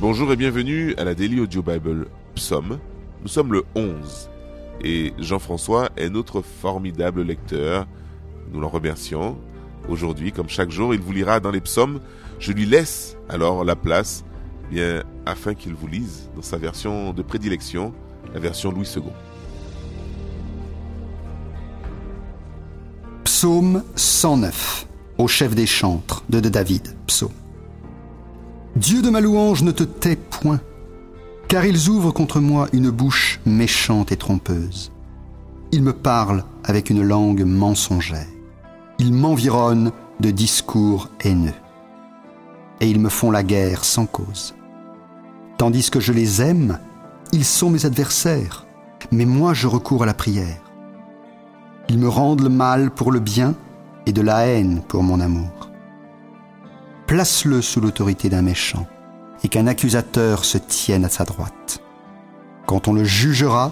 Bonjour et bienvenue à la Daily Audio Bible Psaume. Nous sommes le 11 et Jean-François est notre formidable lecteur. Nous l'en remercions. Aujourd'hui, comme chaque jour, il vous lira dans les psaumes. Je lui laisse alors la place eh bien, afin qu'il vous lise dans sa version de prédilection, la version Louis II. Psaume 109 au chef des chantres de, de David, psaume. Dieu de ma louange ne te tais point, car ils ouvrent contre moi une bouche méchante et trompeuse. Ils me parlent avec une langue mensongère. Ils m'environnent de discours haineux. Et ils me font la guerre sans cause. Tandis que je les aime, ils sont mes adversaires, mais moi je recours à la prière. Ils me rendent le mal pour le bien et de la haine pour mon amour. Place-le sous l'autorité d'un méchant et qu'un accusateur se tienne à sa droite. Quand on le jugera,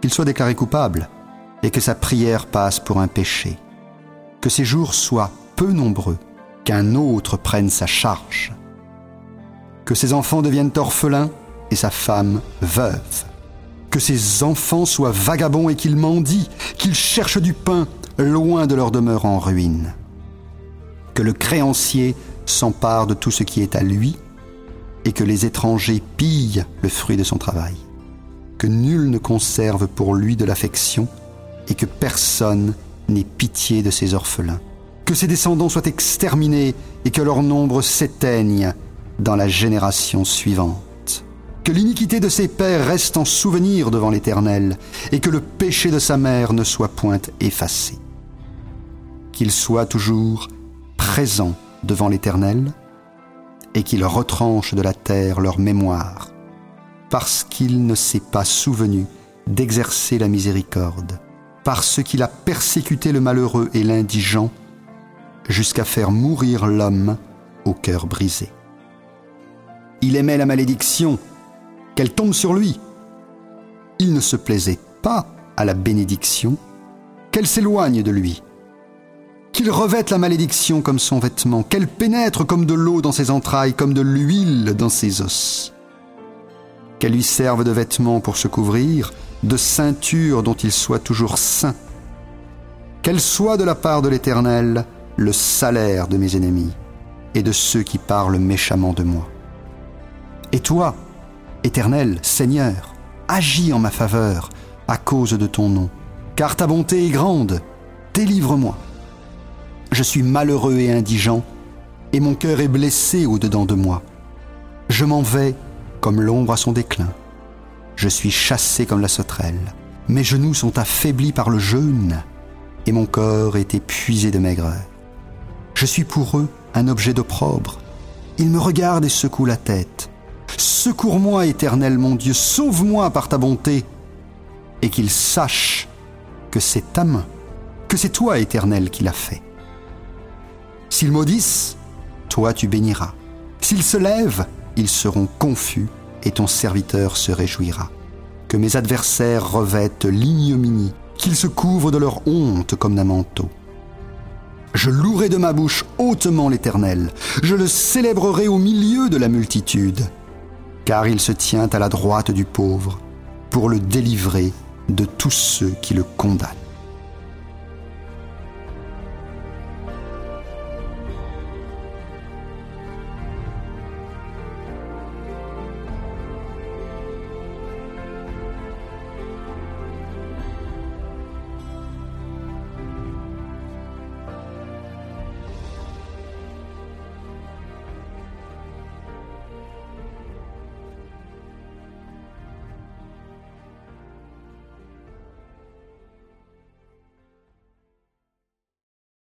qu'il soit déclaré coupable et que sa prière passe pour un péché. Que ses jours soient peu nombreux, qu'un autre prenne sa charge. Que ses enfants deviennent orphelins et sa femme veuve. Que ses enfants soient vagabonds et qu'ils mendient, qu'ils cherchent du pain loin de leur demeure en ruine. Que le créancier s'empare de tout ce qui est à lui et que les étrangers pillent le fruit de son travail. Que nul ne conserve pour lui de l'affection et que personne n'ait pitié de ses orphelins. Que ses descendants soient exterminés et que leur nombre s'éteigne dans la génération suivante. Que l'iniquité de ses pères reste en souvenir devant l'Éternel et que le péché de sa mère ne soit point effacé qu'il soit toujours présent devant l'Éternel et qu'il retranche de la terre leur mémoire, parce qu'il ne s'est pas souvenu d'exercer la miséricorde, parce qu'il a persécuté le malheureux et l'indigent, jusqu'à faire mourir l'homme au cœur brisé. Il aimait la malédiction, qu'elle tombe sur lui. Il ne se plaisait pas à la bénédiction, qu'elle s'éloigne de lui qu'il revête la malédiction comme son vêtement, qu'elle pénètre comme de l'eau dans ses entrailles, comme de l'huile dans ses os. Qu'elle lui serve de vêtement pour se couvrir, de ceinture dont il soit toujours saint. Qu'elle soit de la part de l'Éternel le salaire de mes ennemis et de ceux qui parlent méchamment de moi. Et toi, Éternel, Seigneur, agis en ma faveur à cause de ton nom, car ta bonté est grande, délivre-moi. Je suis malheureux et indigent, et mon cœur est blessé au-dedans de moi. Je m'en vais comme l'ombre à son déclin. Je suis chassé comme la sauterelle. Mes genoux sont affaiblis par le jeûne, et mon corps est épuisé de maigreur. Je suis pour eux un objet d'opprobre. Ils me regardent et secouent la tête. Secours-moi, éternel mon Dieu, sauve-moi par ta bonté, et qu'ils sachent que c'est ta main, que c'est toi, éternel, qui l'as fait. S'ils maudissent, toi tu béniras. S'ils se lèvent, ils seront confus et ton serviteur se réjouira. Que mes adversaires revêtent l'ignominie, qu'ils se couvrent de leur honte comme d'un manteau. Je louerai de ma bouche hautement l'Éternel, je le célébrerai au milieu de la multitude, car il se tient à la droite du pauvre pour le délivrer de tous ceux qui le condamnent.